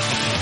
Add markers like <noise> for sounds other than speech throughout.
Tu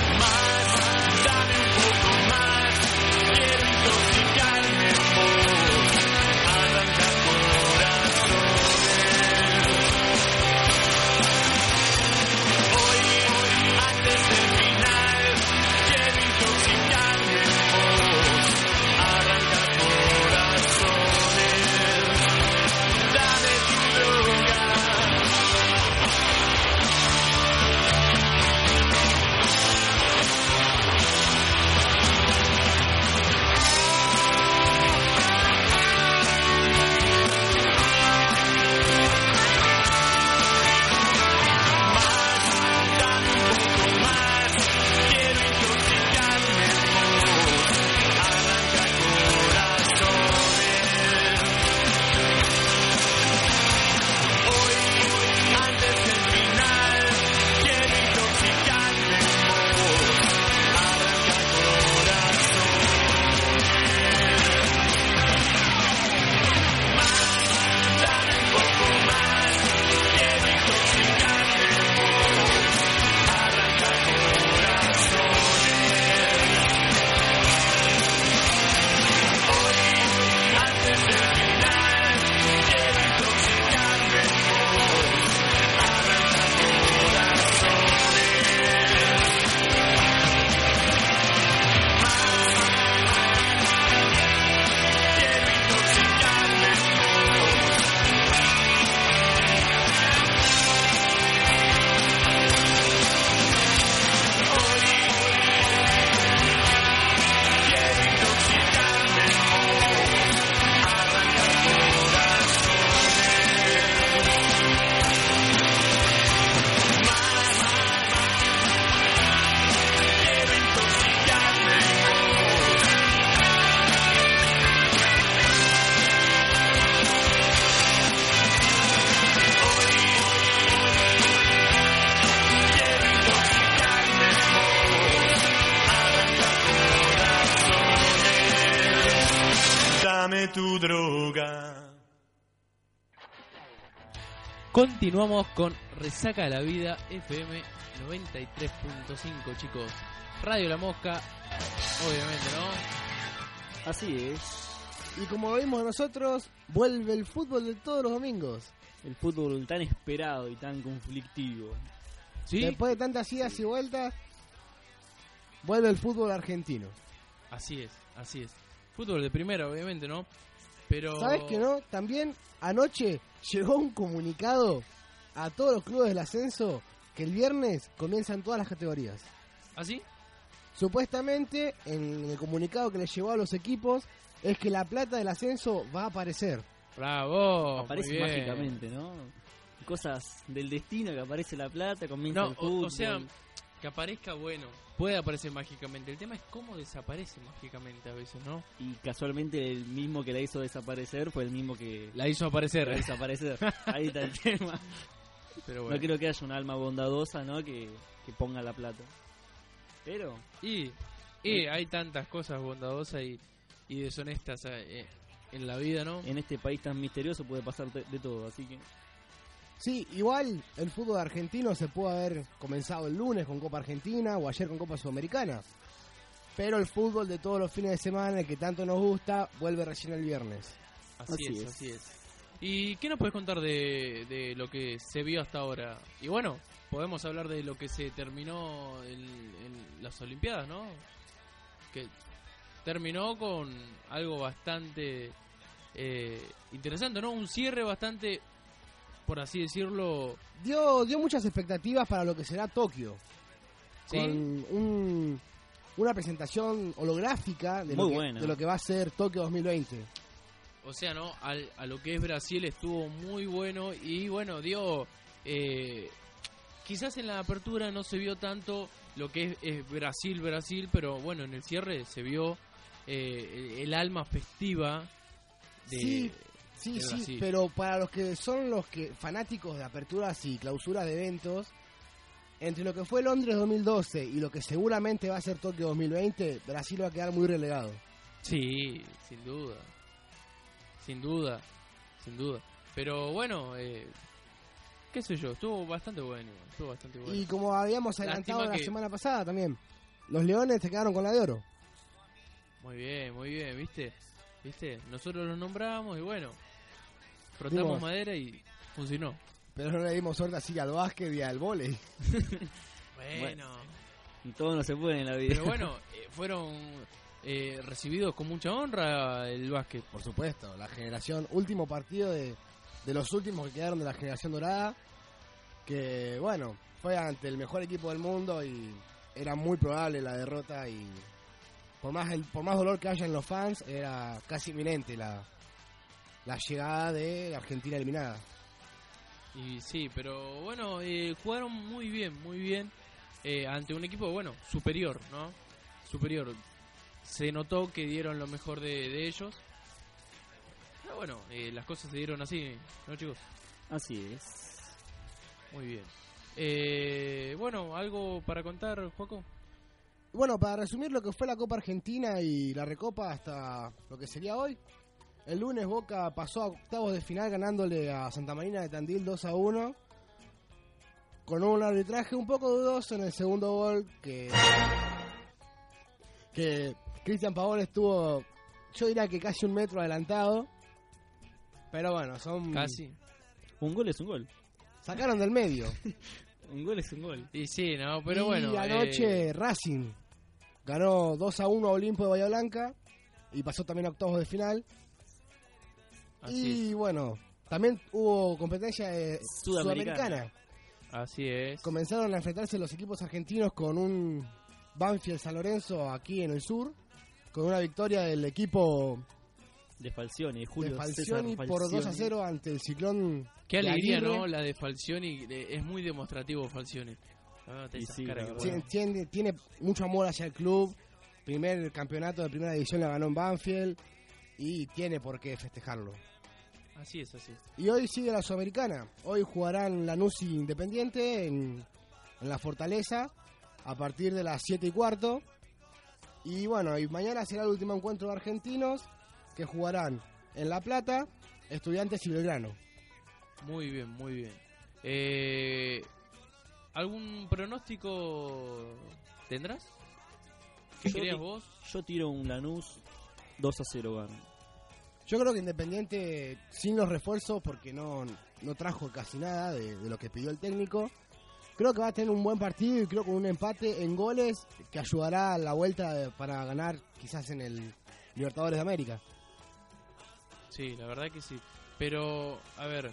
Continuamos con Resaca de la Vida FM 93.5, chicos. Radio La Mosca, obviamente, ¿no? Así es. Y como vimos nosotros, vuelve el fútbol de todos los domingos. El fútbol tan esperado y tan conflictivo. ¿Sí? Después de tantas idas y vueltas, vuelve el fútbol argentino. Así es, así es. Fútbol de primera, obviamente, ¿no? Pero... ¿Sabes que no? También anoche llegó un comunicado a todos los clubes del ascenso que el viernes comienzan todas las categorías. ¿Así? Supuestamente, en el comunicado que les llevó a los equipos, es que la plata del ascenso va a aparecer. Bravo. Aparece muy bien. mágicamente, ¿no? Cosas del destino que aparece la plata, comienza No, el o, fútbol. o sea, que aparezca bueno. Puede aparecer mágicamente. El tema es cómo desaparece mágicamente a veces, ¿no? Y casualmente el mismo que la hizo desaparecer fue el mismo que La hizo aparecer. la hizo. <laughs> Ahí está el tema. Pero bueno. No creo que haya un alma bondadosa, ¿no? Que, que ponga la plata. Pero, Y, y hay tantas cosas bondadosas y, y deshonestas eh, en la vida, ¿no? en este país tan misterioso puede pasar de todo, así que... Sí, igual el fútbol argentino se puede haber comenzado el lunes con Copa Argentina o ayer con Copa Sudamericana. Pero el fútbol de todos los fines de semana, el que tanto nos gusta, vuelve recién el viernes. Así, Así es, es. así es. ¿Y qué nos puedes contar de, de lo que se vio hasta ahora? Y bueno, podemos hablar de lo que se terminó en, en las Olimpiadas, ¿no? Que terminó con algo bastante eh, interesante, ¿no? Un cierre bastante, por así decirlo, Dio, dio muchas expectativas para lo que será Tokio. ¿sí? Con un- una presentación holográfica de lo, Muy que, buena. de lo que va a ser Tokio 2020. O sea, ¿no? Al- a lo que es Brasil estuvo muy bueno y bueno, dio... Eh, quizás en la apertura no se vio tanto lo que es, es Brasil, Brasil, pero bueno, en el cierre se vio eh, el alma festiva de, Sí, Sí, sí, pero para los que son los que fanáticos de aperturas y clausuras de eventos, entre lo que fue Londres 2012 y lo que seguramente va a ser Tokio 2020, Brasil va a quedar muy relegado. Sí, sin duda. Sin duda. Sin duda. Pero bueno, eh, qué sé yo, estuvo bastante bueno. Estuvo bastante bueno. Y como habíamos adelantado Lástima la que- semana pasada también, los Leones se quedaron con la de oro. Muy bien, muy bien, ¿viste? ¿Viste? Nosotros los nombramos y bueno, frotamos Dimos. madera y funcionó. Pero no le dimos suerte así al básquet y al vóley. <laughs> Bueno, Y todo no se puede en la vida. pero bueno, eh, fueron eh, recibidos con mucha honra el básquet. Por supuesto, la generación, último partido de, de los últimos que quedaron de la generación dorada, que bueno, fue ante el mejor equipo del mundo y era muy probable la derrota y por más el, por más dolor que haya en los fans, era casi inminente la, la llegada de Argentina eliminada. Y sí, pero bueno, eh, jugaron muy bien, muy bien eh, ante un equipo, bueno, superior, ¿no? Superior. Se notó que dieron lo mejor de, de ellos. Pero bueno, eh, las cosas se dieron así, ¿no, chicos? Así es. Muy bien. Eh, bueno, ¿algo para contar, Juaco? Bueno, para resumir lo que fue la Copa Argentina y la Recopa hasta lo que sería hoy. El lunes Boca pasó a octavos de final ganándole a Santa Marina de Tandil 2 a 1. Con un arbitraje un poco dudoso en el segundo gol que que Cristian Pavón estuvo yo diría que casi un metro adelantado. Pero bueno, son Casi. Un gol es un gol. sacaron del medio. <laughs> Un gol es un gol. Y sí, ¿no? Pero y bueno. anoche eh, Racing ganó 2 a 1 a Olimpo de Bahía Blanca y pasó también a octavos de final. Así, Y bueno, también hubo competencia eh, Sudamericana. sudamericana. así es. Comenzaron a enfrentarse los equipos argentinos con un Banfield San Lorenzo aquí en el sur, con una victoria del equipo De Falcioni, de Julio Falcioni César por 2 a Falcioni. 0 ante el Ciclón. Qué de alegría. ¿no? La de Falcioni. de- es muy demostrativo Falcioni. Ah, sí, tiene, tiene mucho amor hacia el club. Primer campeonato de primera división la ganó en Banfield y tiene por qué festejarlo. Así es, así es. Y hoy sigue la Sudamericana. Hoy jugarán Lanús y Independiente en, en la Fortaleza a partir de las 7 y cuarto. Y bueno, y mañana será el último encuentro de argentinos que jugarán en La Plata, Estudiantes y Belgrano. Muy bien, muy bien. Eh, ¿Algún pronóstico tendrás? ¿Qué Yo querías vos? Yo tiro un Lanús 2 a 0 gana. Yo creo que Independiente, sin los refuerzos, porque no, no trajo casi nada de, de lo que pidió el técnico, creo que va a tener un buen partido y creo con un empate en goles que ayudará a la vuelta para ganar quizás en el Libertadores de América. Sí, la verdad que sí. Pero, a ver,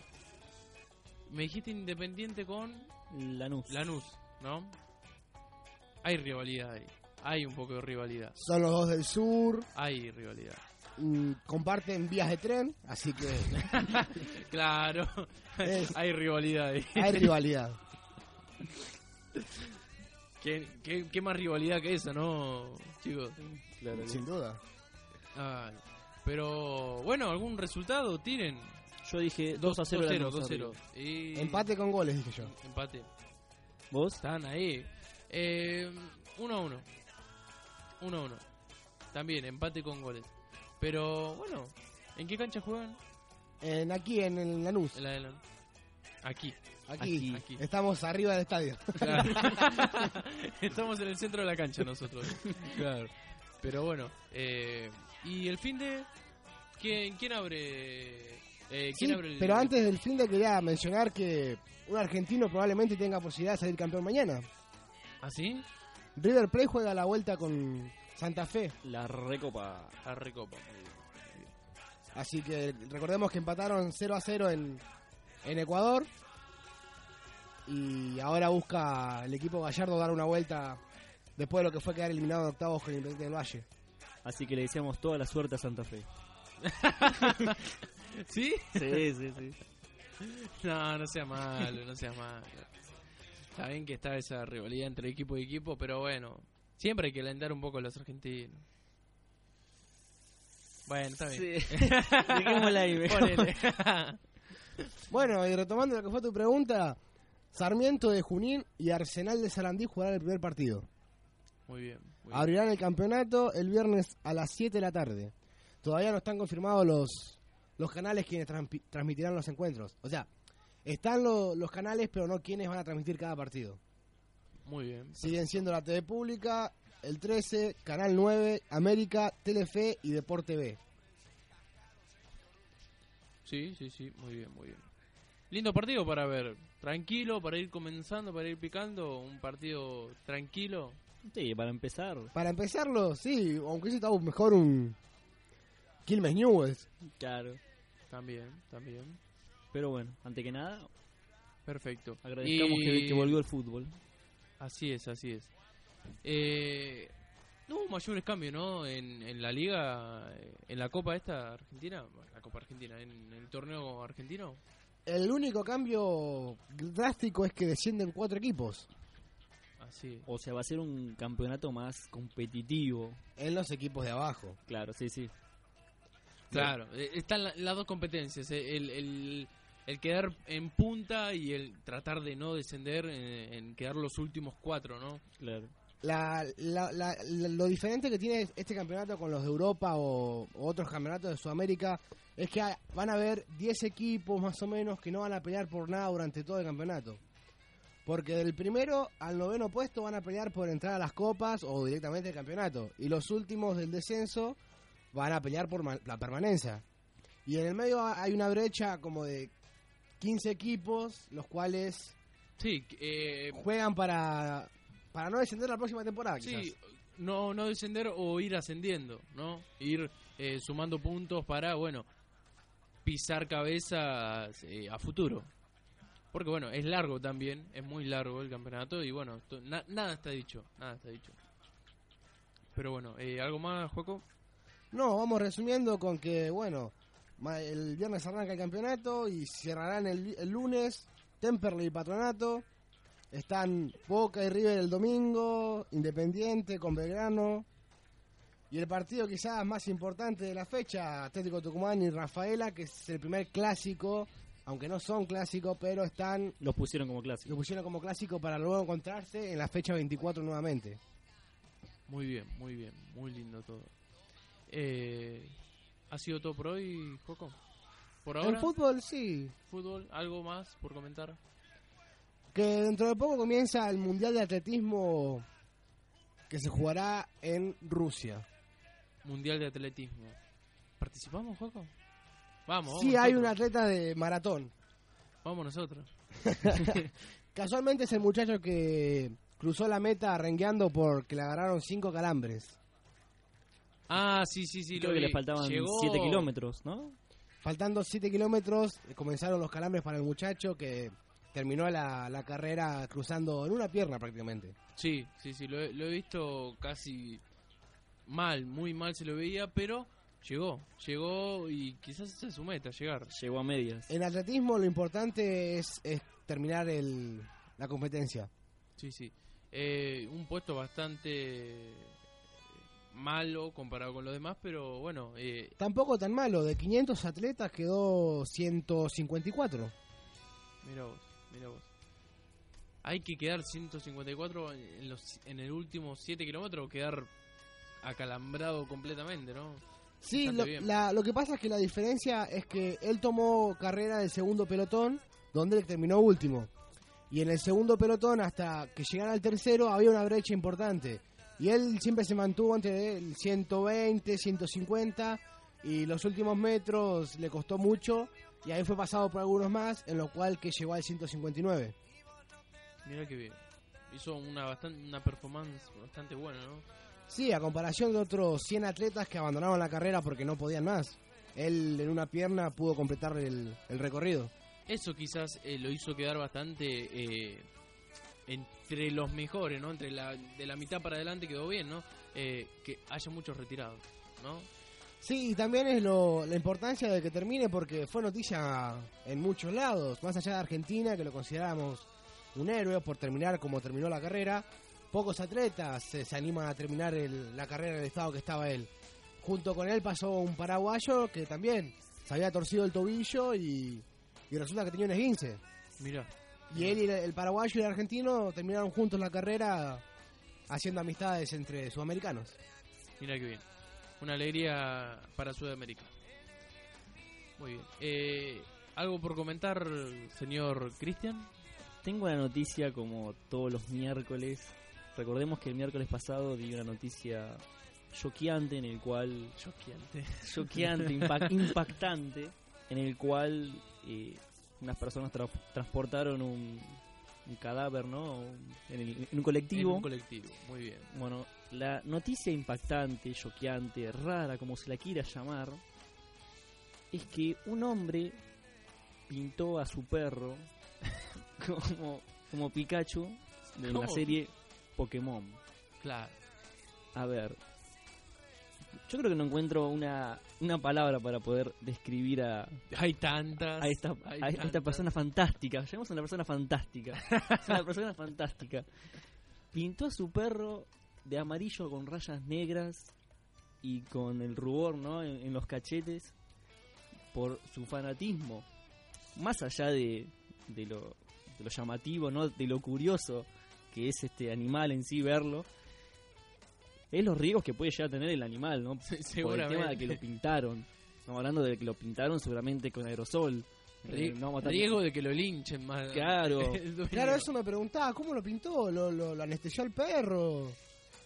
me dijiste Independiente con Lanús. Lanús, ¿no? Hay rivalidad ahí. Hay un poco de rivalidad. Son los dos del sur, Hay rivalidad. Mm, comparten vías de tren, así que <laughs> Claro, Es- hay rivalidad ahí. hay rivalidad. <laughs> ¿Qué, qué, qué más rivalidad que esa, no, chicos? Claro Sin duda. Ay, pero, bueno, ¿algún resultado tienen? Yo dije 2 a 0 2-0, Lanús 2-0. arriba. Y- Empate con goles, dije yo. Empate. ¿Vos? Están ahí. Eh, 1 a 1. 1 a 1. También, empate con goles. Pero, bueno, ¿en qué cancha juegan? En, aquí en el Lanús, En la de la- Aquí. aquí, Aquí, aquí. estamos arriba del estadio. Claro. <laughs> Estamos en el centro de la cancha nosotros. Claro. Pero bueno, eh, ¿y el fin de quién, quién abre? Eh, ¿Quién Sí, abre el- pero antes del fin de quería mencionar que un argentino probablemente tenga posibilidad de salir campeón mañana. ¿Ah, sí? River Plate juega la vuelta con Santa Fe, La recopa. La recopa. así que recordemos que empataron 0 a 0 en, en Ecuador y ahora busca el equipo Gallardo dar una vuelta después de lo que fue quedar eliminado en octavos con el Independiente del Valle. Así que le deseamos toda la suerte a Santa Fe. <laughs> ¿Sí? Sí, sí, sí. <laughs> No, no sea malo, no sea malo. Está bien que está esa rivalidad entre equipo y equipo, pero bueno, siempre hay que alentar un poco a los argentinos. Bueno, está bien. Sí. <laughs> Dejémosla ahí. Ponele. <laughs> Bueno, y retomando lo que fue tu pregunta, Sarmiento de Junín y Arsenal de Sarandí jugarán el primer partido. Muy bien. muy bien. Abrirán el campeonato el viernes a las 7 de la tarde. Todavía no están confirmados los, los canales quienes transmitirán los encuentros. O sea, están lo- los canales, pero no quienes van a transmitir cada partido. Muy bien. Siguen siendo la TV Pública, el 13, Canal 9, América, Telefe y Deporte B. Sí, sí, sí, muy bien, muy bien. Lindo partido para ver. Tranquilo, para ir comenzando, para ir picando. Un partido tranquilo. Sí, para empezar. Para empezarlo, sí, aunque ese estaba mejor un Quilmes Newells. Claro. También, también. Pero bueno, antes que nada, Perfecto. agradezcamos Y- que, que volvió el fútbol. Así es, así es. Eh, no hubo mayores cambios, ¿no? En, en la liga, eh, en la Copa esta Argentina, bueno, la Copa Argentina, en el torneo argentino. El único cambio drástico es que descienden cuatro equipos Así es. O sea, va a ser un campeonato más competitivo. en los equipos de abajo. Claro, sí, sí. Claro, eh, están la- las dos competencias, eh, el, el, el quedar en punta y el tratar de no descender, en quedar los últimos cuatro, ¿no? Claro. La, la- la- la- lo diferente que tiene este campeonato con los de Europa o, o otros campeonatos de Sudamérica es que hay- van a haber 10 equipos más o menos que no van a pelear por nada durante todo el campeonato. Porque del primero al noveno puesto van a pelear por entrar a las copas o directamente el campeonato. Y los últimos del descenso van a pelear por la permanencia. Y en el medio ha- hay una brecha como de 15 equipos, los cuales Sí, eh, juegan para, para no descender la próxima temporada. sí, quizás. no, no descender o ir ascendiendo, ¿no? Ir eh, sumando puntos para, bueno, pisar cabezas eh, a futuro. Porque bueno, es largo también, es muy largo el campeonato y bueno, na- nada está dicho, nada está dicho. Pero bueno, eh, ¿algo más, Juaco? No, vamos resumiendo con que, bueno, el viernes arranca el campeonato y cerrarán el, el lunes Temperley y Patronato. Están Boca y River el domingo, Independiente con Belgrano. Y el partido quizás más importante de la fecha, Atlético Tucumán y Rafaela, que es el primer clásico, aunque no son clásicos, pero están Los pusieron como clásico. pusieron como clásico para luego encontrarse en la fecha 24 nuevamente. Muy bien, muy bien, muy lindo todo. Eh, ¿Ha sido todo por hoy, Juaco? ¿Por ahora? En fútbol sí, ¿Fútbol? ¿Algo más por comentar? que dentro de poco comienza el Mundial de Atletismo que se jugará en Rusia. Mundial de Atletismo. ¿Participamos, Juaco? Vamos, vamos Sí, hay un atleta de maratón. Vamos nosotros. <laughs> Casualmente es el muchacho que cruzó la meta rengueando porque le agarraron cinco calambres. Ah, sí, sí, sí. Creo lo que vi. le faltaban Llegó- 7 kilómetros, ¿no? Faltando 7 kilómetros, comenzaron los calambres para el muchacho que terminó la, la carrera cruzando en una pierna prácticamente. Sí, sí, sí. Lo he, lo he visto casi mal, muy mal se lo veía, pero llegó. Llegó y quizás esa es su meta, llegar. Llegó a medias. En atletismo lo importante es, es terminar el, la competencia. Sí, sí. Eh, un puesto bastante malo comparado con los demás, pero bueno, eh, Tampoco tan malo, de 500 atletas quedó 154. mira vos, mira vos. Hay que quedar 154 en, los, en el último 7 kilómetros o quedar acalambrado completamente, ¿no? Sí, lo, la- lo que pasa es que la diferencia es que él tomó carrera del segundo pelotón, donde él terminó último. Y en el segundo pelotón, hasta que llegara al tercero, había una brecha importante. Y él siempre se mantuvo entre el 120, 150, y los últimos metros le costó mucho, y ahí fue pasado por algunos más, en lo cual que llegó al 159. Mira que bien. Hizo una bastante una performance bastante buena, ¿no? Sí, a comparación de otros 100 atletas que abandonaron la carrera porque no podían más. Él en una pierna pudo completar el, el recorrido. Eso quizás eh, lo hizo quedar bastante eh, entre los mejores, ¿no? Entre la de la mitad para adelante quedó bien, ¿no? Eh, que haya muchos retirados, ¿no? Sí, y también es lo, la importancia de que termine porque fue noticia en muchos lados, más allá de Argentina, que lo consideramos un héroe por terminar como terminó la carrera. Pocos atletas se, se animan a terminar el- la carrera en el estado que estaba él. Junto con él pasó un paraguayo que también se había torcido el tobillo y, y resulta que tenía un esguince. Mira, Y él y el, el paraguayo y el argentino terminaron juntos la carrera haciendo amistades entre sudamericanos. mira qué bien. Una alegría para Sudamérica. Muy bien. Eh, ¿Algo por comentar, señor Cristian? Tengo una noticia como todos los miércoles. Recordemos que el miércoles pasado di una noticia choqueante en el cual Choqueante. choqueante, impac- <laughs> impactante, en el cual eh, unas personas tra- transportaron un, un cadáver, ¿no? En, el- en un colectivo. En un colectivo, muy bien. Bueno, la noticia impactante, choqueante, rara, como se la quiera llamar, es que un hombre pintó a su perro <laughs> como, como Pikachu de la serie Pokémon. Claro. A ver, yo creo que no encuentro una, una palabra para poder describir a, Hay tantas. a esta, hay a esta persona fantástica. Llamemos a una persona fantástica. es una persona <laughs> fantástica. Pintó a su perro de amarillo con rayas negras y con el rubor ¿no? en, en los cachetes por su fanatismo. Más allá de, de, lo, de lo llamativo, ¿no? de lo curioso que es este animal en sí verlo, es los riesgos que puede llegar a tener el animal, ¿no? Se- por el tema de que lo pintaron. Estamos hablando de que lo pintaron seguramente con aerosol. Eh, no riesgo de que lo linchen más. Claro. <laughs> El. Claro, eso me preguntaba, ¿cómo lo pintó? ¿Lo, lo, lo anestesió al perro?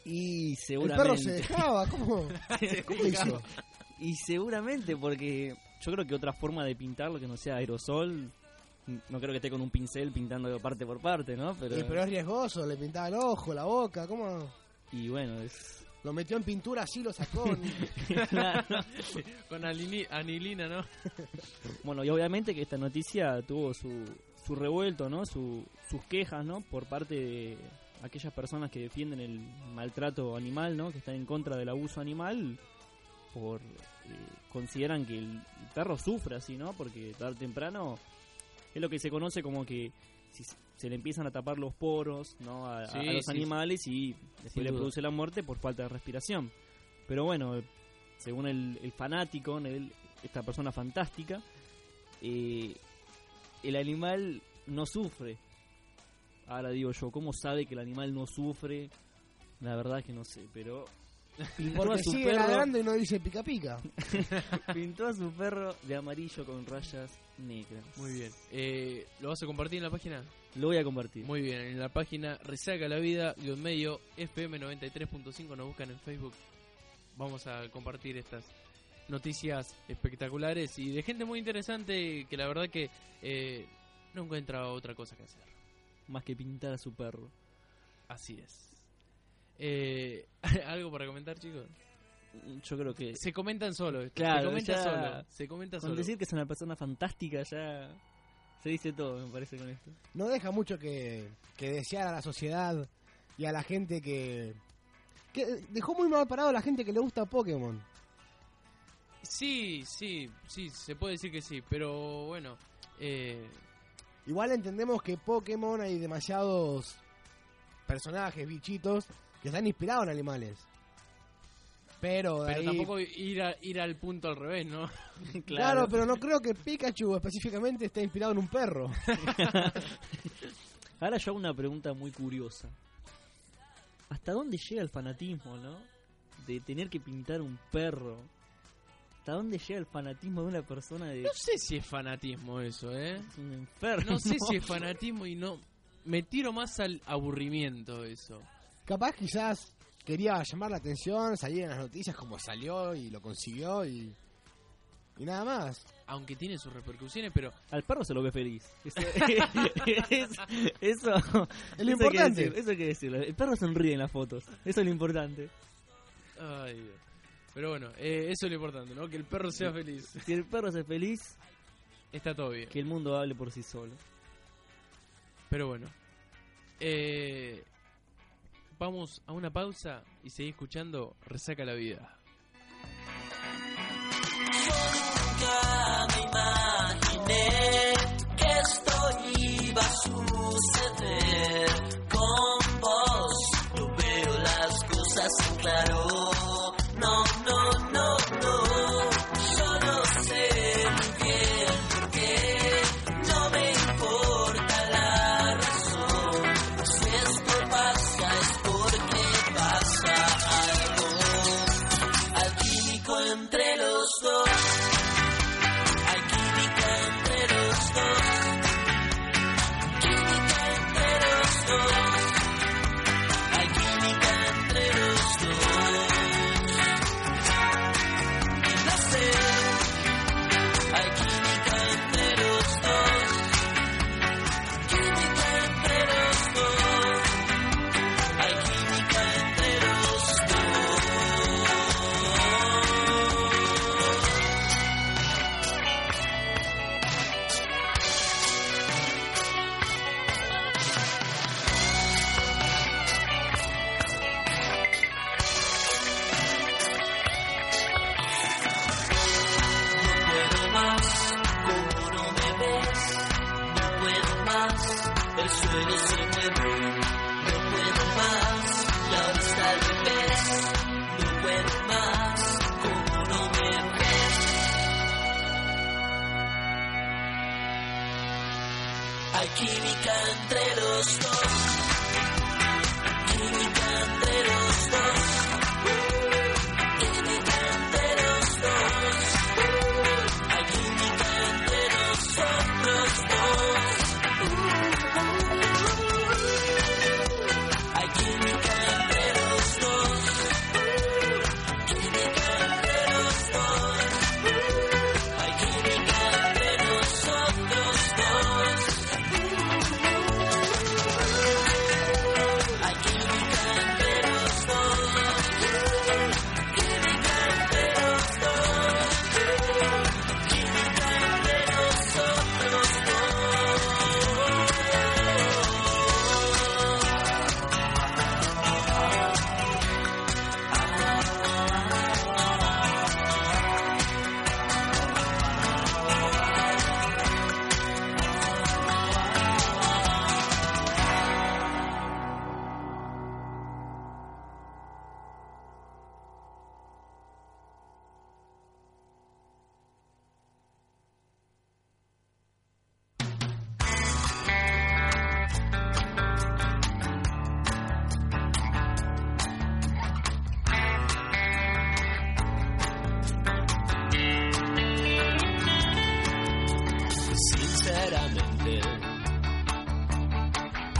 Y El seguramente. perro se dejaba, ¿cómo? <laughs> ¿Cómo hizo? Y seguramente porque yo creo que otra forma de pintarlo que no sea aerosol, no creo que esté con un pincel pintando parte por parte, ¿no? Pero, Y, pero es riesgoso, le pintaba el ojo, la boca, ¿cómo? Y bueno, es... Lo metió en pintura así, lo sacó. <laughs> Claro. Con anilina, ¿no? <laughs> Bueno, y obviamente que esta noticia tuvo su, su revuelto, ¿no? Su, sus quejas, ¿no? Por parte de aquellas personas que defienden el maltrato animal, ¿no? Que están en contra del abuso animal, por eh, consideran que el perro sufre así, ¿no? Porque tarde o temprano es lo que se conoce como que si se- le empiezan a tapar los poros, ¿no? A, a- Sí, a los sí, animales y después le duda. produce la muerte por falta de respiración. Pero bueno, según el, el fanático, el- esta persona fantástica, eh, el animal no sufre. Ahora digo yo, ¿cómo sabe que el animal no sufre? La verdad que no sé, pero <laughs> pintó a Porque su sigue perro, ladrando y no dice pica pica. <laughs> pintó a su perro de amarillo con rayas negras. Muy bien. Eh, ¿Lo vas a compartir en la página? Lo voy a compartir. Muy bien, en la página Resaca la Vida, guion medio, FM 93.5, nos buscan en Facebook. Vamos a compartir estas noticias espectaculares y de gente muy interesante que la verdad que eh, no encuentra otra cosa que hacer. Más que pintar a su perro. Así es. Eh, <laughs> ¿Algo para comentar, chicos? Yo creo que Se comentan solo. esto, Claro, se comenta ya- solo. Se comenta con solo. decir que es una persona fantástica ya se dice todo, me parece con esto. No deja mucho que, que desear a la sociedad y a la gente que... que dejó muy mal parado a la gente que le gusta Pokémon. Sí, sí, sí, se puede decir que sí, pero bueno. Eh, Igual entendemos que Pokémon hay demasiados personajes, bichitos, que están inspirados en animales. Pero, de pero ahí- tampoco ir, a- ir al punto al revés, ¿no? <laughs> Claro. pero no creo que Pikachu específicamente esté inspirado en un perro. <laughs> Ahora yo hago una pregunta muy curiosa. ¿Hasta dónde llega el fanatismo, no? De tener que pintar un perro. ¿Hasta dónde llega el fanatismo de una persona de... No sé si es fanatismo eso, ¿eh? Es un enfermo. No sé si es fanatismo y no... Me tiro más al aburrimiento eso. Capaz quizás quería llamar la atención, salir en las noticias como salió y lo consiguió y, y nada más. Aunque tiene sus repercusiones, pero Al perro se lo ve feliz. Eso, <laughs> es- eso, Es lo eso hay importante. decirlo, eso hay que decirlo. El perro sonríe en las fotos. Eso es lo importante. Ay, Dios. Pero bueno, eh, eso es lo importante, ¿no? Que el perro sea feliz. Si el perro es feliz, Está todo bien. que el mundo hable por sí solo. Pero bueno. Eh, vamos a una pausa y seguir escuchando Resaca la Vida. Nunca me imaginé que esto iba a suceder. con vos. No veo las cosas en claro.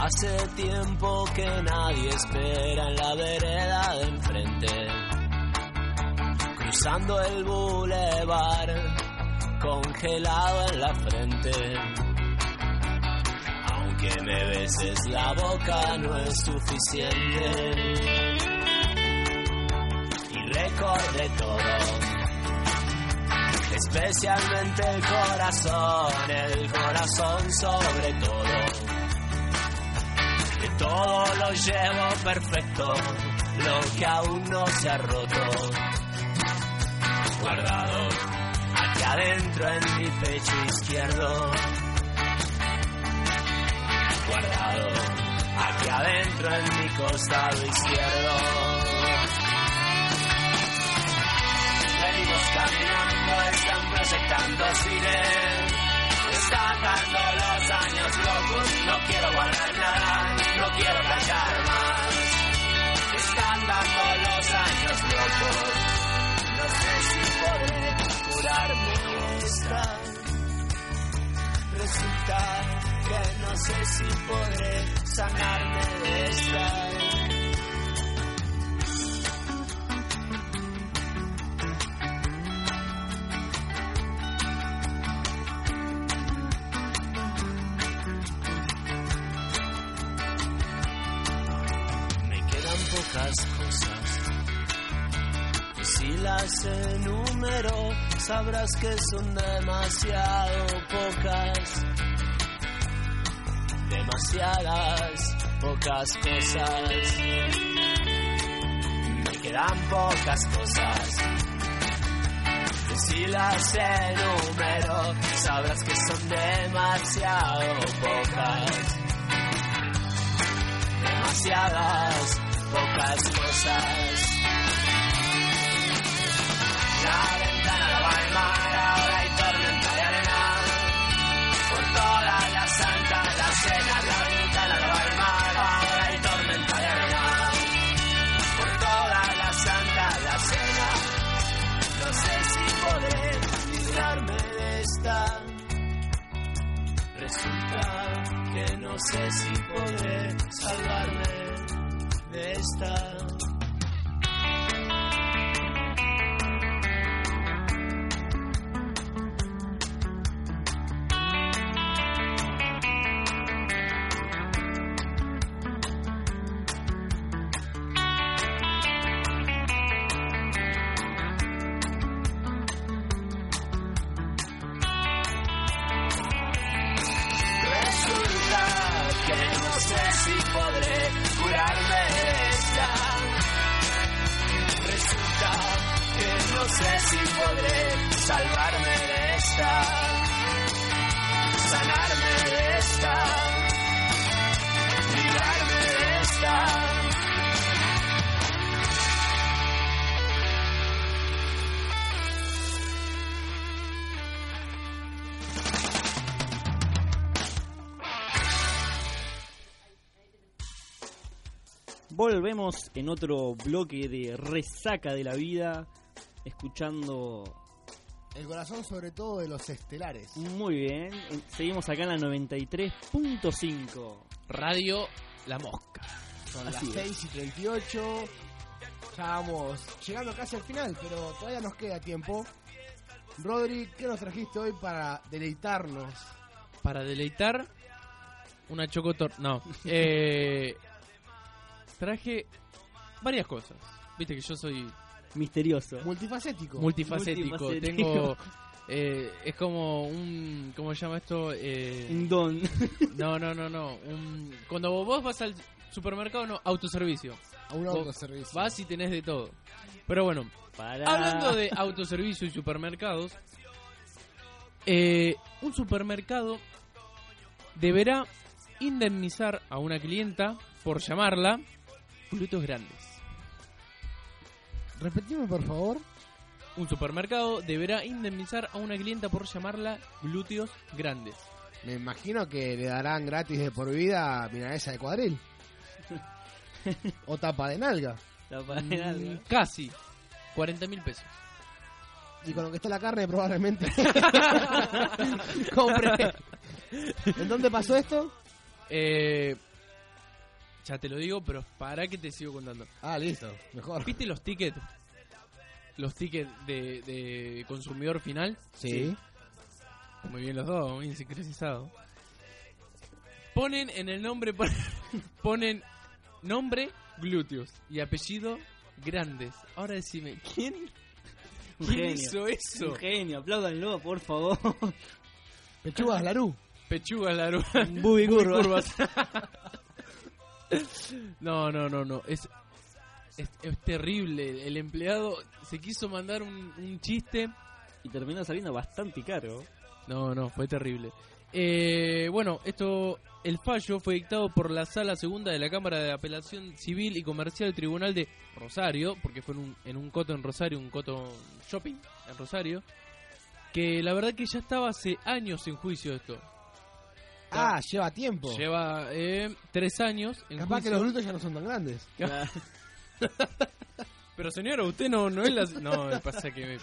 Hace tiempo que nadie espera en la vereda de enfrente, cruzando el bulevar, congelado en la frente. Aunque me beses la boca no es suficiente. Y recordé todo especialmente el corazón, el corazón sobre todo. Todo lo llevo perfecto, lo que aún no se ha roto. Guardado aquí adentro en mi pecho izquierdo. Guardado aquí adentro en mi costado izquierdo. Venimos caminando, están proyectando cine. Están dando los años locos, no quiero guardar quiero callar más. Están dando los años locos, no sé si podré curarme esta. Resulta que no sé si podré sanarme de esta. Pocas cosas. Y si las enumero, sabrás que son demasiado pocas. Demasiadas pocas cosas. Me quedan pocas cosas. Y si las enumero, sabrás que son demasiado pocas demasiadas pocas cosas. La ventana la va mar, ahora hay tormenta de arena. Por toda la santa, la cena, la ventana la va mar, ahora hay tormenta de arena. Por toda la santa, la cena. No sé si podré librarme de esta. Resulta que no sé si podré salvarme de Volvemos en otro bloque de resaca de la vida, escuchando El corazón sobre todo de los estelares. muy bien. En- Seguimos acá en la 93.5. Radio La Mosca. Son Así las es. 6 y 38. Ya vamos llegando casi al final, pero todavía nos queda tiempo. Rodri, ¿qué nos trajiste hoy para deleitarnos? Para deleitar una chocotor... No. Eh, <laughs> traje varias cosas. Viste que yo soy Misterioso. Multifacético. multifacético. Multifacético. Tengo... eh, es como un... ¿Cómo se llama esto? Eh, Un don. no, no, no, no. Un, cuando vos vas al supermercado, no, autoservicio. a un autoservicio. Vas y tenés de todo. Pero bueno, Para... Hablando de autoservicio y supermercados, eh, un supermercado deberá indemnizar a una clienta por llamarla glúteos grandes. Repetime, por favor. Un supermercado deberá indemnizar a una clienta por llamarla glúteos grandes. Me imagino que le darán gratis de por vida milanesa de cuadril. <laughs> o tapa de nalga. La para- Mm, casi 40 mil pesos. Y con lo que está la carne probablemente <laughs> <laughs> compre. ¿En dónde pasó esto? Eh, ya te lo digo, pero para que te sigo contando. Ah, listo. Mejor. ¿Viste los tickets? Los tickets de, de consumidor final. Sí. Muy bien los dos, muy sincronizados. Ponen en el nombre, <laughs> pon- ponen nombre glúteos y apellido grandes. Ahora decime, ¿quién, Un quién genio. hizo eso? Un genio, apláudanlo, por favor. Pechugas Larú. Pechuga Larú. Bubi curva. curvas. <laughs> no, no, no, no. Es, es, es terrible. El empleado se quiso mandar un, un chiste. Y terminó saliendo bastante caro. No, no, fue terrible. Eh, bueno, esto, el fallo fue dictado por la Sala Segunda de la Cámara de Apelación Civil y Comercial del Tribunal de Rosario, porque fue en un, en un coto en Rosario, un coto shopping en Rosario, que la verdad que ya estaba hace años en juicio esto. Ah, lleva tiempo. Lleva eh, tres años en Capaz que juicio. los glúteos ya no son tan grandes. <laughs> Pero señora, usted no, no es la... No, me pasa que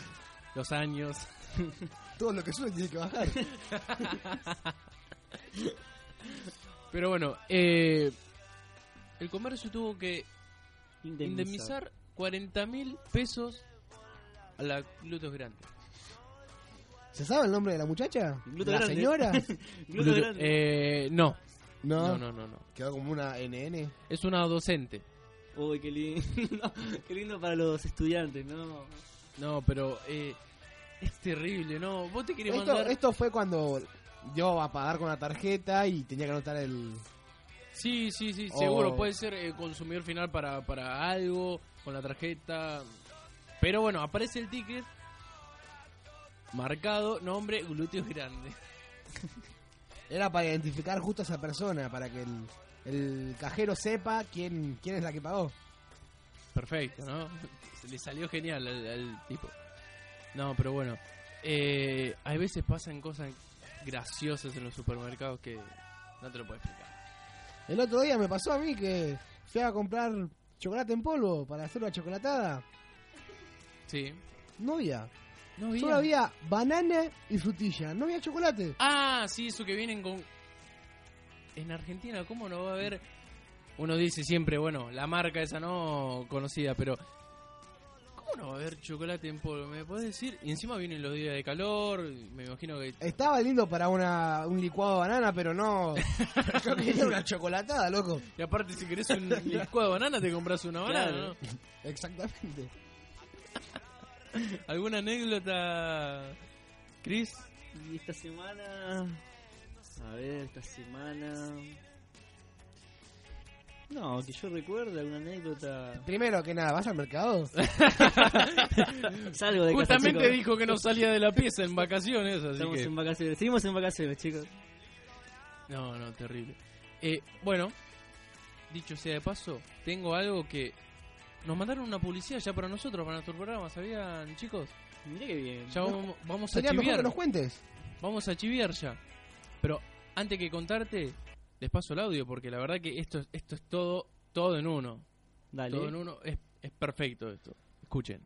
los años... <laughs> Todo lo que sube tiene que bajar. <laughs> Pero bueno, eh, el comercio tuvo que Indemnizar. indemnizar 40 mil pesos a la glúteos grande. ¿Se sabe el nombre de la muchacha? ¿La grande. señora? <laughs> <laughs> Grande. eh, no, No. no, no, no, no. Quedó como una NN. Es una docente. Uy, qué lindo. <laughs> qué lindo para los estudiantes, ¿no? No, pero eh, es terrible, ¿no? Vos te querés Esto, mandar... esto fue cuando yo a pagar con la tarjeta y tenía que anotar el... Sí, sí, sí, O- seguro. Puede ser eh, consumidor final para, para algo, con la tarjeta. Pero bueno, aparece el ticket marcado, nombre, glúteos grande. <laughs> Era para identificar justo a esa persona, para que el el cajero sepa quién, quién es la que pagó. Perfecto, ¿no? Se le salió genial al, al tipo. No, pero bueno. Eh, hay veces pasan cosas graciosas en los supermercados que no te lo puedo explicar. El otro día me pasó a mí que fui a comprar chocolate en polvo para hacer una chocolatada. Sí. No había. No había. Solo había banana y frutilla. No había chocolate. Ah, sí, eso que vienen con... En Argentina, ¿cómo no va a haber... Uno dice siempre, bueno, la marca esa no conocida, pero... ¿Cómo no va a haber chocolate en polvo? ¿Me podés decir? Y encima vienen los días de calor, me imagino que... Estaba lindo para una, un licuado de banana, pero no. <laughs> Yo quería una chocolatada, loco. Y aparte, si querés un licuado de banana, te compras una banana, Claro. ¿no? <laughs> Exactamente. <laughs> ¿Alguna anécdota, Chris? Y esta semana. A ver, esta semana. No, que yo recuerde alguna anécdota. Primero que nada, ¿vas al mercado? <laughs> Salgo de casa. Justamente dijo que no salía de la pieza en vacaciones, así Estamos que... en vacaciones. Seguimos en vacaciones, chicos. No, no, terrible. Eh, bueno, dicho sea de paso, tengo algo que... Nos mandaron una publicidad ya para nosotros, para nuestro programa, ¿sabían, chicos? Mirá que bien. Ya vamos, vamos a Sería mejor que chiviar. nos cuentes. Vamos a chiviar ya. Pero antes que contarte, les paso el audio, porque la verdad que esto, es- esto es todo, todo en uno. Dale. Todo en uno, es, es perfecto esto. Escuchen.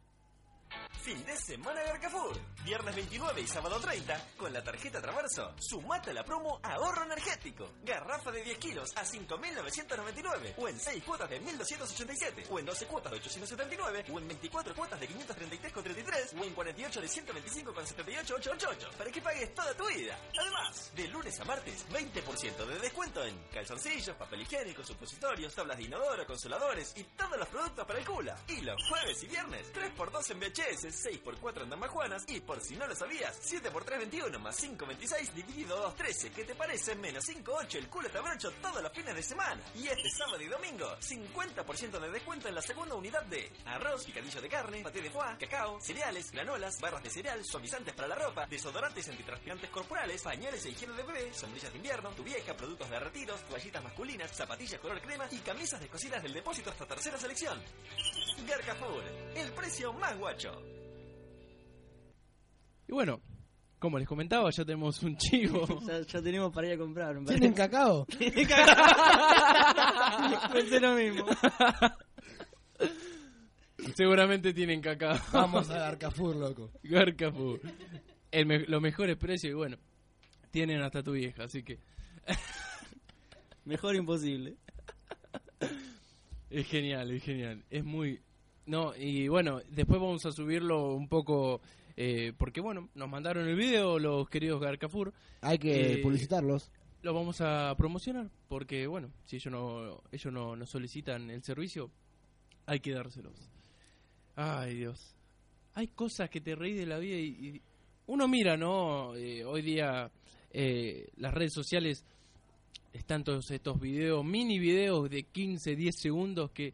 Fin de semana de Carrefour. Viernes 29 y sábado 30, con la tarjeta Traverso, sumate a la promo Ahorro Energético. Garrafa de 10 kilos a 5.999, o en 6 cuotas de 1.287, o en 12 cuotas de 879, o en 24 cuotas de 533,33, o en 48 de 125,78,888, para que pagues toda tu vida. Además, de lunes a martes, 20% de descuento en calzoncillos, papel higiénico, supositorios, tablas de inodoro, consoladores y todos los productos para el cula. Y los jueves y viernes, 3x2 en VHS, 6x4 en damajuanas y por si no lo sabías, 7x3 21 más 5 26 dividido 2 13. ¿Qué te parece? Menos 5 8 el culo está brocho todos los fines de semana. Y este sábado y domingo, 50% de descuento en la segunda unidad de arroz, picadillo de carne, paté de foie, cacao, cereales, granolas, barras de cereal, suavizantes para la ropa, desodorantes antitranspirantes corporales, pañales e higiene de bebé, sombrillas de invierno, tu vieja, productos derretidos, toallitas masculinas, zapatillas color crema y camisas descosidas del depósito hasta tercera selección. Garcafur, el precio más guacho. Y bueno, como les comentaba, ya tenemos un chivo. <laughs> Ya, ya tenemos para ir a comprar. me ¿Tienen parece. cacao? <laughs> <laughs> Pensé lo mismo. Seguramente tienen cacao. Vamos a dar Carrefour, loco. Garcafú. El me- los mejores precios y bueno, tienen hasta tu vieja, así que Mejor imposible. es genial, es genial. Es muy... No, y bueno, después vamos a subirlo un poco, eh, porque bueno, nos mandaron el video los queridos Garcafur, Hay que Eh, publicitarlos. lo vamos a promocionar, porque bueno, si ellos no, ellos no, no solicitan el servicio, hay que dárselos. Ay Dios, hay cosas que te reís de la vida y, y uno mira, ¿no? Eh, hoy día eh, las redes sociales están todos estos videos, mini videos de 15, 10 segundos que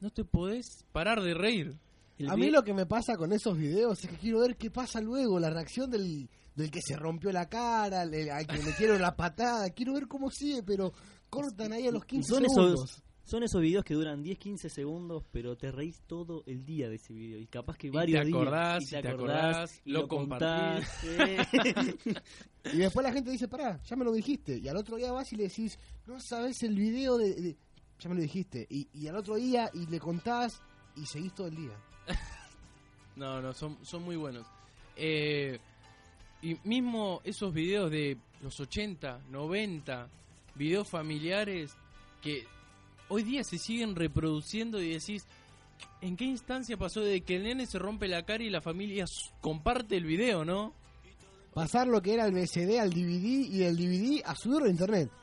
no te podés parar de reír. El A mí lo que me pasa con esos videos es que quiero ver qué pasa luego, la reacción del, del que se rompió la cara, le- al que le metieron la patada. Quiero ver cómo sigue, pero cortan ahí a los 15 son segundos. esos, son esos videos que duran 10-15 segundos, pero te reís todo el día de ese video. Y capaz que Y varios te días. acordás, y y te acordás, y lo lo contás. sí. <laughs> Y después la gente dice, pará, ya me lo dijiste. Y al otro día vas y le decís, no sabes el video de... de- Ya me lo dijiste. Y, y al otro día y le contás y seguís todo el día. <laughs> No, no, son, son muy buenos. Eh, y mismo esos videos de los 80, 90, videos familiares que hoy día se siguen reproduciendo y decís, ¿en qué instancia pasó de que el nene se rompe la cara y la familia comparte el video, no? Pasar lo que era el BCD al DVD y el DVD a subirlo a internet. <laughs>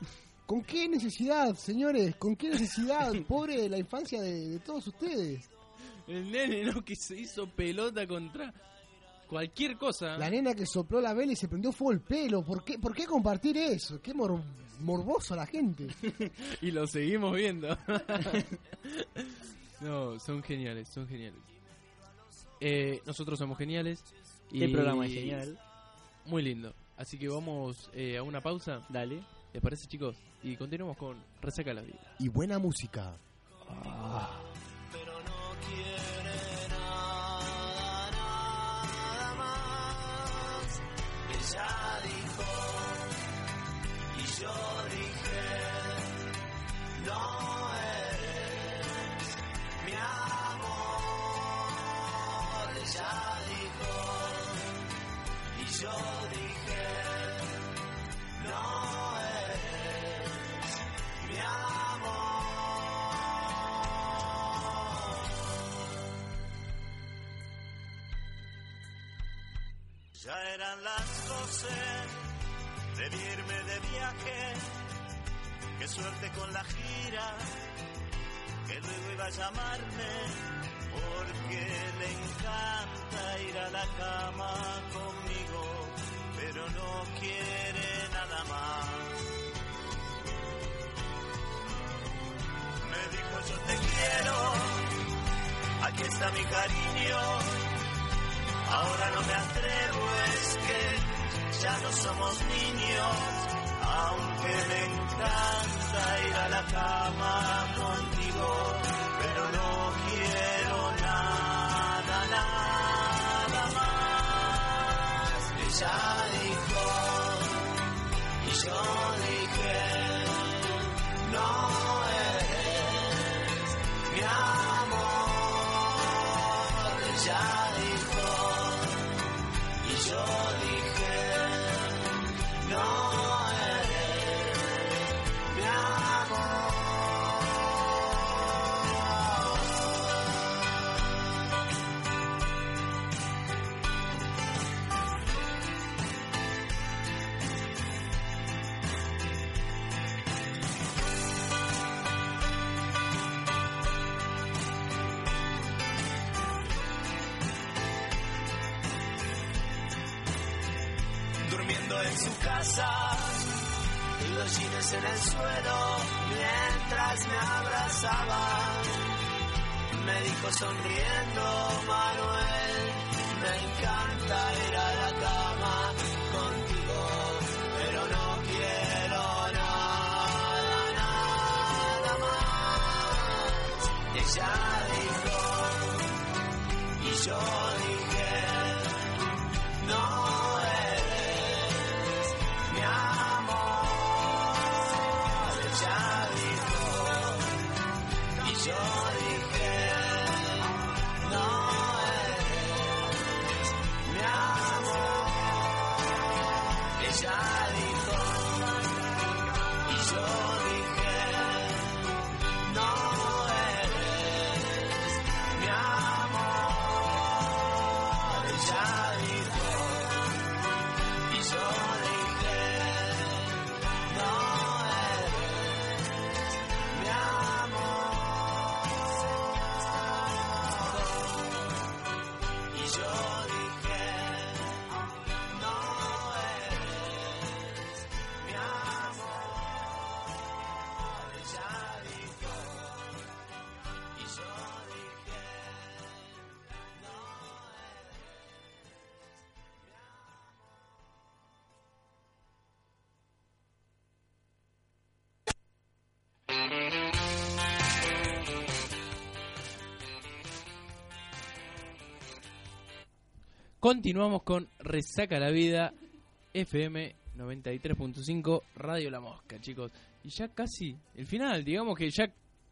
¿Con qué necesidad, señores? ¿Con qué necesidad? <laughs> Pobre la infancia de, de todos ustedes. El nene, ¿no? Que se hizo pelota contra cualquier cosa. La nena que sopló la vela y se prendió fuego el pelo. ¿Por qué, por qué compartir eso? Qué mor- morboso la gente. <laughs> y lo seguimos viendo. <laughs> no, son geniales, son geniales. Eh, nosotros somos geniales. Y Este programa es genial. Muy lindo. Así que vamos eh, a una pausa Dale. ¿Les parece, chicos? Y continuamos con Resaca la Vida. Y buena música. pero viaje. Qué suerte con la gira, que luego iba a llamarme, porque le encanta ir a la cama conmigo, pero no quiere nada más. Me dijo yo te quiero, aquí está mi cariño. Ahora no me atrevo, es que ya no somos niños, aunque me encanta ir a la cama contigo, pero no quiero nada, nada más. Ella dijo, Continuamos con Resaca la Vida, FM 93.5, Radio La Mosca, chicos. Y ya casi el final, digamos que ya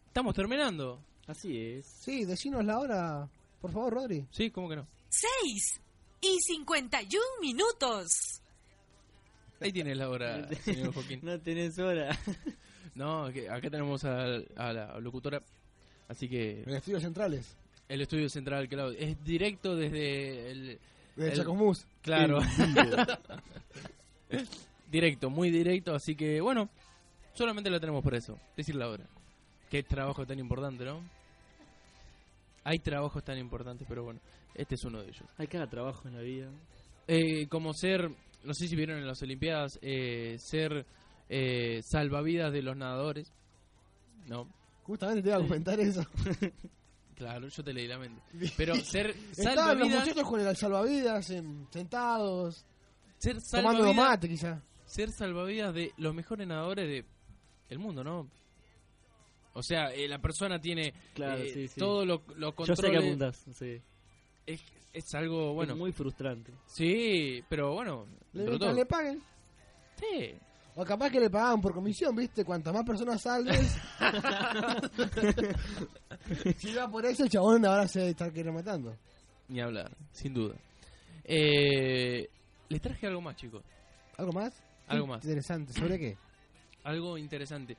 estamos terminando. Así es. Sí, decinos la hora, por favor, Rodri. Sí, ¿cómo que no? 6 y 51 minutos. Ahí tienes la hora, <laughs> señor Joaquín. No tenés hora. No, que acá tenemos a, a la locutora, así que En estudios centrales, el estudio central, claro, es directo desde el... de El- Chacomús. Claro. <laughs> directo, muy directo, así que bueno, solamente la tenemos por eso, decir la hora. Qué trabajo tan importante, ¿no? Hay trabajos tan importantes, pero bueno, este es uno de ellos. Hay cada trabajo en la vida. Eh, como ser, no sé si vieron en las Olimpiadas, eh, ser eh, salvavidas de los nadadores. No, Justamente te iba a comentar eso. <laughs> claro, yo te leí la mente. <laughs> Pero ser Estaban los salvavidas, muchachos con el salvavidas em, sentados, ser tomando salvavidas, mate quizá. ser salvavidas de los mejores nadadores de el mundo, ¿no? O sea, eh, la persona tiene Claro, eh, sí, sí. todo lo, lo Yo sé que controles. apuntas, sí. Es, es algo, bueno, Es muy frustrante. sí, pero bueno, Le, dentro de todo. le paguen. Sí. O capaz que le pagaban por comisión, ¿viste? Cuantas más personas salves. <laughs> si va por eso, el chabón ahora se debe estar queriendo matando. Ni hablar, sin duda. Eh, les traje algo más, chicos. ¿Algo más? Algo más. Interesante. ¿Sobre qué? <clears throat> Algo interesante.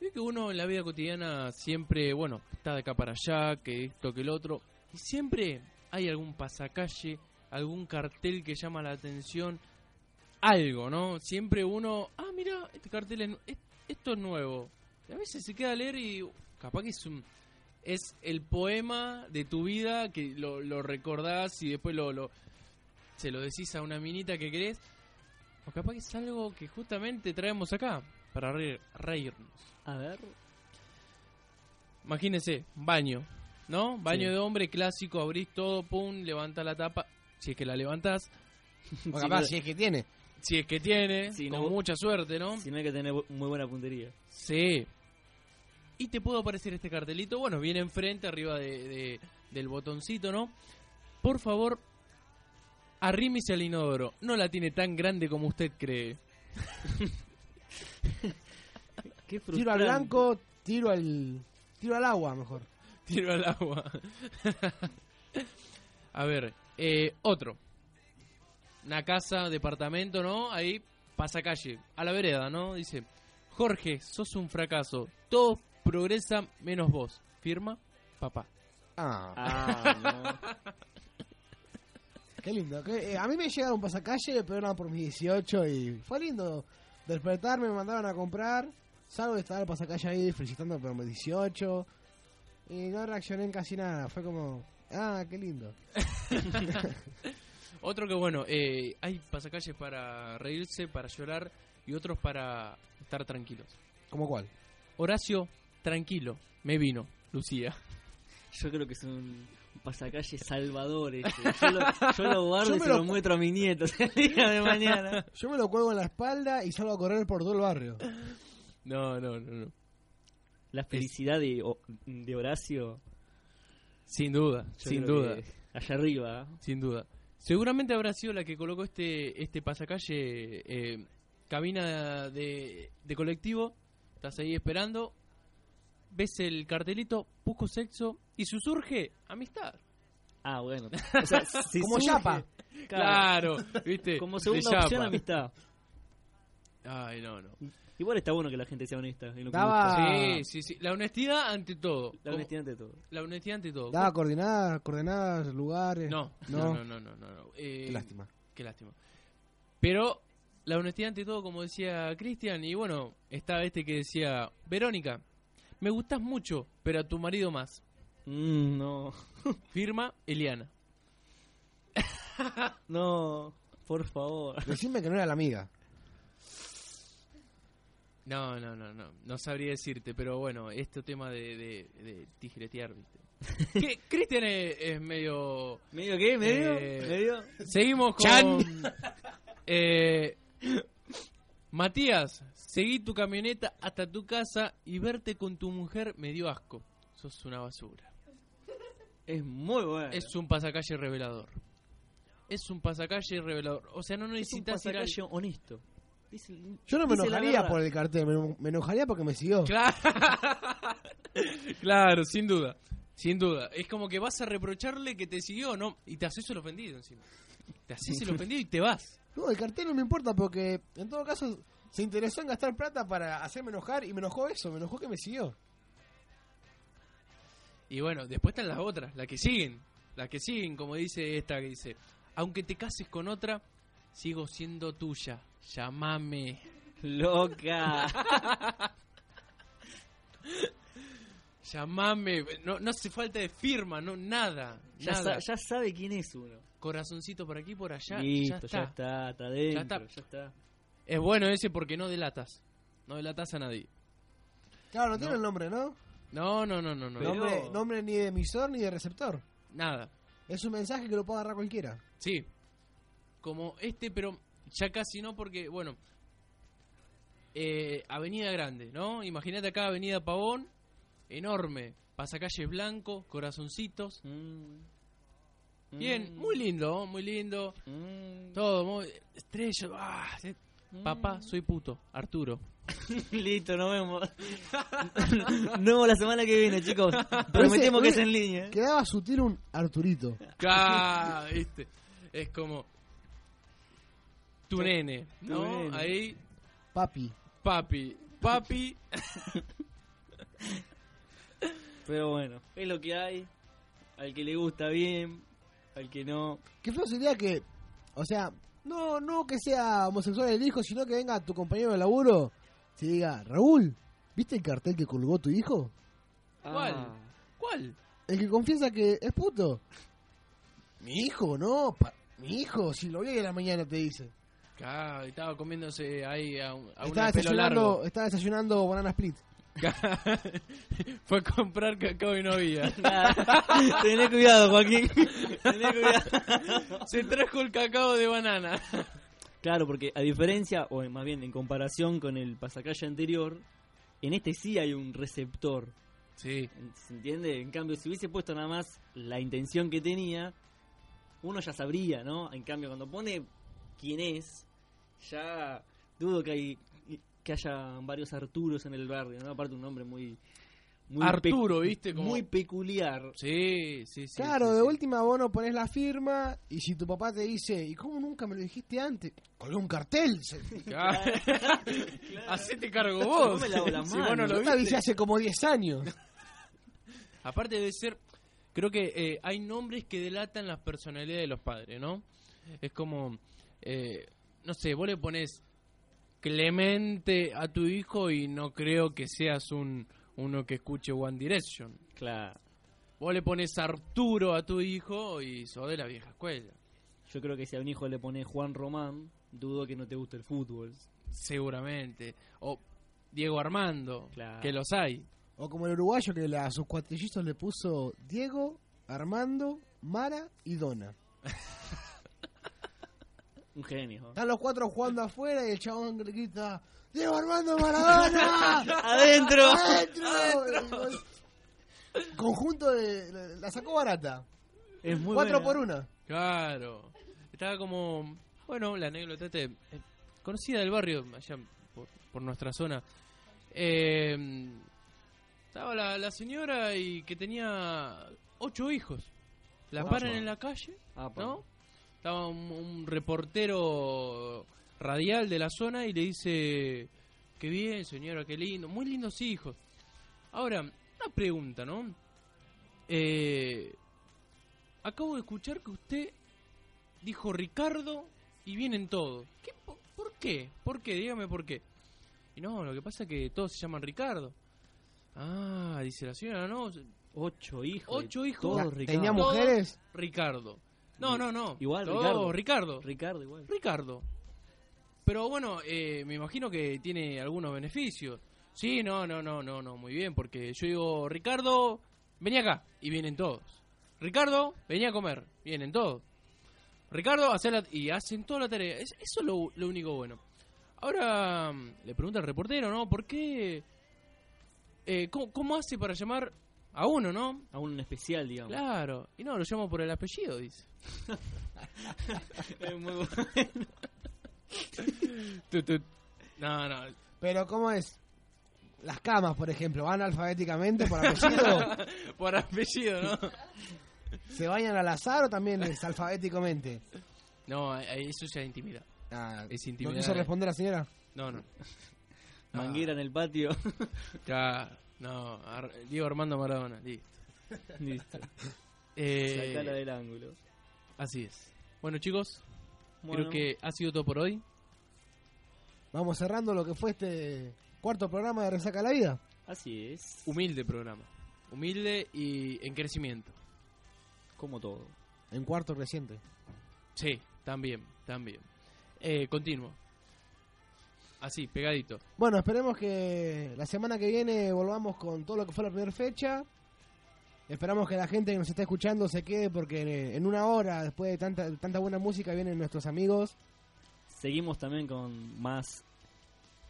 Ve que uno en la vida cotidiana siempre, bueno, está de acá para allá, que esto, que el otro. Y siempre hay algún pasacalle, algún cartel que llama la atención. Algo, ¿no? Siempre uno, ah, mira, este cartel, es es- esto es nuevo. Y a veces se queda a leer y capaz que es un... Es el poema de tu vida que lo, lo recordás y después lo, lo, se lo decís a una minita que querés. O capaz que es algo que justamente traemos acá para reír- reírnos. A ver. Imagínense, baño, ¿no? Baño Sí. de hombre clásico, abrís todo, pum, levantás la tapa. Si es que la levantás, <laughs> O Si capaz, no- si es que tiene. Si es que tiene, Si con no- mucha suerte, ¿no? Si no hay que tener muy buena puntería. Sí. Y te puedo aparecer este cartelito. Bueno, viene enfrente, arriba de, de- del botoncito, ¿no? Por favor, arrímese al inodoro. No la tiene tan grande como usted cree. <laughs> Qué frustrante. Tiro al blanco, tiro al. Tiro al agua, mejor. Tiro al agua. <laughs> A ver, eh, otro. Una casa, departamento, ¿no? Ahí, pasa calle. A la vereda, ¿no? Dice, Jorge, sos un fracaso. Todo progresa menos vos. Firma, papá. Ah, Ah, <laughs> no. qué lindo. Qué- eh, a mí me llegaron un pasacalle, pero eran por mis 18 y fue lindo. Despertarme, me mandaron a comprar. Salgo de estar el pasacalle ahí felicitando por mis 18. Y no reaccioné en casi nada. Fue como, ah, qué lindo. <laughs> Otro que bueno, eh, hay pasacalles para reírse, para llorar y otros para estar tranquilos. ¿Cómo cuál? Horacio, tranquilo, me vino, Lucía. Yo creo que es un pasacalle salvador ese. <laughs> Yo lo, yo lo guardo Yo y se lo- lo muestro a mis nietos el día de mañana. <laughs> Yo me lo cuelgo en la espalda y salgo a correr por todo el barrio. No, no, no, no. La felicidad de, O- de Horacio. Sin duda, yo sin duda, Allá arriba. ¿eh? sin duda. Seguramente habrá sido la que colocó este este pasacalle, eh, cabina de, de colectivo. Estás ahí esperando, ves el cartelito, busco sexo y su surge amistad. Ah, bueno. <laughs> O sea, si Como surge- chapa. Claro, viste. Como segunda opción, amistad. Ay, no, no. Igual está bueno que la gente sea honesta. en lo que Daba- busca. Sí, sí, sí. La honestidad ante todo. La Como- honestidad ante todo. La honestidad ante todo. Daba coordenadas, coordenadas, lugares. No, No. no, no, no, no, no, no. Eh, Qué lástima. Qué lástima. Pero la honestidad ante todo, como decía Cristian, y bueno, estaba este que decía, Verónica, me gustas mucho, pero a tu marido más. Mm, no. <laughs> Firma Eliana. <laughs> No. Por favor. Decime que no era la amiga. No, no, no, no. No sabría decirte, pero bueno, este tema de, de, de tijeretear, ¿viste? <laughs> Que Cristian es, es medio... ¿Medio qué? ¿Medio? Eh, ¿Medio? Seguimos con... <laughs> Eh, Matías, seguí tu camioneta hasta tu casa y verte con tu mujer me dio asco. Sos una basura. Es muy bueno. Es un pasacalle revelador. Es un pasacalle revelador. O sea, no Es un necesitas ir al... pasacalle honesto. Dice- Yo no me enojaría por el cartel, me, me enojaría porque me siguió. Claro. <laughs> claro, sin duda. Sin duda. Es como que vas a reprocharle que te siguió, ¿no? Y te haces el ofendido encima. Te haces el ofendido y te vas. No, el cartel no me importa porque en todo caso se interesó en gastar plata para hacerme enojar y me enojó eso, me enojó que me siguió. Y bueno, después están las otras, las que siguen. Las que siguen, como dice esta que dice, aunque te cases con otra, sigo siendo tuya. Llámame. Loca. Llámame. No, no hace falta de firma, no nada. ya, nada. sa- ya sabe quién es uno. Corazoncito por aquí, por allá. Listo, ya está. ya está. Está dentro. Ya está. Ya está. Es bueno ese porque no delatas. No delatas a nadie. Claro, no tiene el nombre, ¿no? No, no, no, no, no. Pero- Nombre, nombre ni de emisor ni de receptor. Nada. Es un mensaje que lo puede agarrar cualquiera. Sí. Como este, pero ya casi no porque, bueno, eh, Avenida Grande, ¿no? Imagínate acá Avenida Pavón, enorme, pasacalle blanco, corazoncitos. Mm. Bien, Mm. muy lindo, muy lindo. Mm. Todo, muy... Estrella, ah. Papá, soy puto, Arturo. <laughs> Listo, nos vemos. <laughs> nos vemos la semana que viene, chicos. <laughs> Prometemos que es en línea. ¿eh? Quedaba sutil un Arturito. Ah, ¿viste? Es como tu nene, Tu ¿no? nene. Ahí, Papi. papi, papi. <laughs> Pero bueno, es lo que hay. Al que le gusta bien, al que no. Qué feo sería que, o sea, no no que sea homosexual el hijo, sino que venga tu compañero de laburo y diga, Raúl, ¿viste el cartel que colgó tu hijo? ¿Cuál? Ah. ¿Cuál? El que confiesa que es puto. Mi hijo, no, pa- mi hijo, si lo vi en la mañana te dice. Ah, estaba comiéndose ahí a, un, a Estaba una pelo largo. desayunando, estaba desayunando banana split. <laughs> Fue a comprar cacao y no había. <laughs> Tené cuidado, Joaquín. Tené cuidado. Se trajo el cacao de banana. Claro, porque a diferencia, o más bien en comparación con el pasacalle anterior, en este sí hay un receptor. Sí, ¿Se entiende? En cambio, si hubiese puesto nada más la intención que tenía, uno ya sabría, ¿no? En cambio, cuando pone quién es, ya dudo que hay que haya varios Arturos en el barrio, ¿no? Aparte un nombre muy... muy Arturo, ¿viste? Como- Muy peculiar. sí, sí, sí. claro, sí, de sí. última vos no pones la firma y si tu papá te dice, ¿y cómo nunca me lo dijiste antes? Colgué un cartel. Ah, <laughs> <laughs> Hacete cargo vos. Me <laughs> Si vos no lo Yo te avisé viste. hace como 10 años. Aparte de ser, creo que eh, hay nombres que delatan las personalidades de los padres, ¿no? Es como, eh, no sé, vos le pones Clemente a tu hijo y no creo que seas un uno que escuche One Direction. Claro. Vos le pones Arturo a tu hijo y sos de la vieja escuela. Yo creo que si a un hijo le pone Juan Román, dudo que no te guste el fútbol. Seguramente. O Diego Armando, Claro. que los hay. O como el uruguayo que le- a sus cuatrillizos le puso Diego, Armando, Mara y Dona. <laughs> Un genio. Están los cuatro jugando afuera y el chabón grita ¡Diego Armando Maradona! <laughs> ¡Adentro! ¡Adentro! Conjunto de... la- sacó barata. Es muy Cuatro buena. por una. Claro. Estaba como, bueno, la anécdota este, eh, conocida del barrio, allá por, por nuestra zona. Eh, estaba la, la señora y que tenía ocho hijos. La paran en la calle, Apa. ¿no? Estaba un, un reportero radial de la zona y le dice, qué bien señora, qué lindo, muy lindos hijos. Ahora, una pregunta, ¿no? Eh, acabo de escuchar que usted dijo Ricardo y vienen todos. ¿Qué, por, por qué? ¿Por qué? Dígame por qué. Y no, lo que pasa es que todos se llaman Ricardo. Ah, dice la señora, no, Ocho hijos. Ocho hijos. Todos La- Ricardo. ¿Tenía Todos mujeres? Ricardo. No, no, no. Igual, Todos Ricardo. Ricardo. Ricardo igual. Ricardo. Pero bueno, eh, me imagino que tiene algunos beneficios. Sí, no, no, no, no, no, muy bien, porque yo digo, Ricardo, vení acá, y vienen todos. Ricardo, vení a comer, vienen todos. Ricardo, hace la- y hacen toda la tarea. Es- eso es lo, lo único bueno. Ahora, mm, le pregunta al reportero, ¿no? ¿Por qué? Eh, ¿cómo, cómo hace para llamar a uno, no? A un especial, digamos. Claro, y no, lo llamo por el apellido, dice. <laughs> Es muy bueno. <laughs> Tut, tut. No, no, Pero ¿cómo es? Las camas, por ejemplo, van alfabéticamente por apellido. <laughs> por apellido, ¿no? ¿Se bañan al azar o también es alfabéticamente? No, ahí eso ya es intimidad. Ah, Es ¿No intimidad. quiso responder la señora? No, no. Manguera en el patio. Ya, no, Ar- Diego Armando Maradona, listo. <laughs> Listo. Eh, Sacala del ángulo. así es. Bueno, chicos, Bueno, creo que ha sido todo por hoy. Vamos cerrando lo que fue este cuarto programa de Resaca la Vida. Así es. Humilde programa. Humilde y en crecimiento. Como todo. En cuarto reciente. Sí, también, también. Eh, continuo. Así, pegadito. Bueno, esperemos que la semana que viene volvamos con todo lo que fue la primera fecha. Esperamos que la gente que nos está escuchando se quede porque en una hora, después de tanta, tanta buena música, vienen nuestros amigos. Seguimos también con más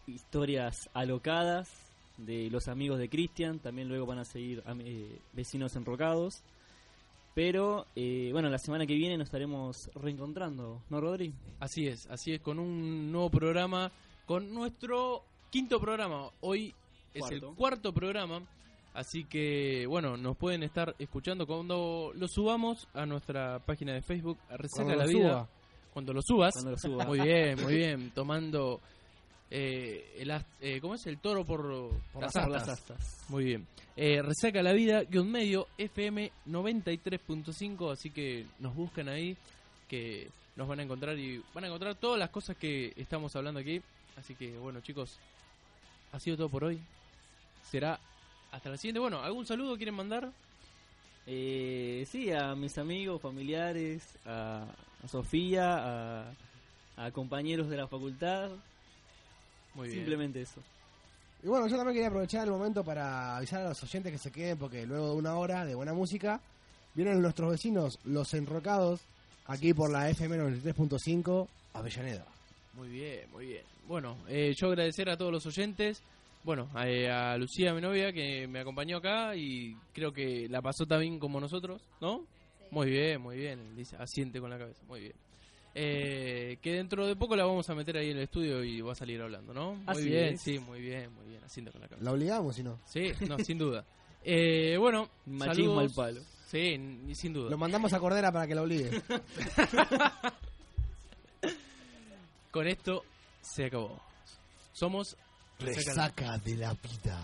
historias alocadas de los amigos de Cristian. También luego van a seguir eh, vecinos enrocados. Pero eh, bueno, la semana que viene nos estaremos reencontrando, ¿no, Rodri? Así es, así es, con un nuevo programa, con nuestro quinto programa. Hoy es Cuarto. el cuarto programa, así que bueno, nos pueden estar escuchando cuando lo subamos a nuestra página de Facebook, Resaca la Vida. suba. Cuando lo subas. Cuando lo suba. Muy bien, muy bien, tomando eh, el, eh, ¿cómo es? El toro por, por las astas. las astas. Muy bien. Eh, Resaca la vida, guion medio, FM 93.5, así que nos buscan ahí, que nos van a encontrar y van a encontrar todas las cosas que estamos hablando aquí. Así que bueno chicos, ha sido todo por hoy. Será hasta la siguiente. Bueno, ¿algún saludo quieren mandar? Eh, sí, a mis amigos, familiares, a, a Sofía, a, a compañeros de la facultad. Muy bien. Simplemente eso. Y bueno, yo también quería aprovechar el momento para avisar a los oyentes que se queden, porque luego de una hora de buena música, vienen nuestros vecinos, los enrocados, aquí por la FM 93.5, Avellaneda. Muy bien, muy bien. Bueno, eh, yo agradecer a todos los oyentes. Bueno, a, eh, a Lucía, mi novia, que me acompañó acá y creo que la pasó también como nosotros, ¿no? Muy bien, muy bien. Dice, asiente con la cabeza, muy bien. Eh, que dentro de poco la vamos a meter ahí en el estudio y va a salir hablando, ¿no? Muy Así bien, es. sí, muy bien, muy bien. Asiente con la cabeza. La obligamos, si no. Sí, no, sin duda. <laughs> Eh, bueno, Machismo al saludos. palo. Sí, sin duda. Lo mandamos a Cordera para que la obligue. <laughs> Con esto se acabó. Somos Resaca de la vida.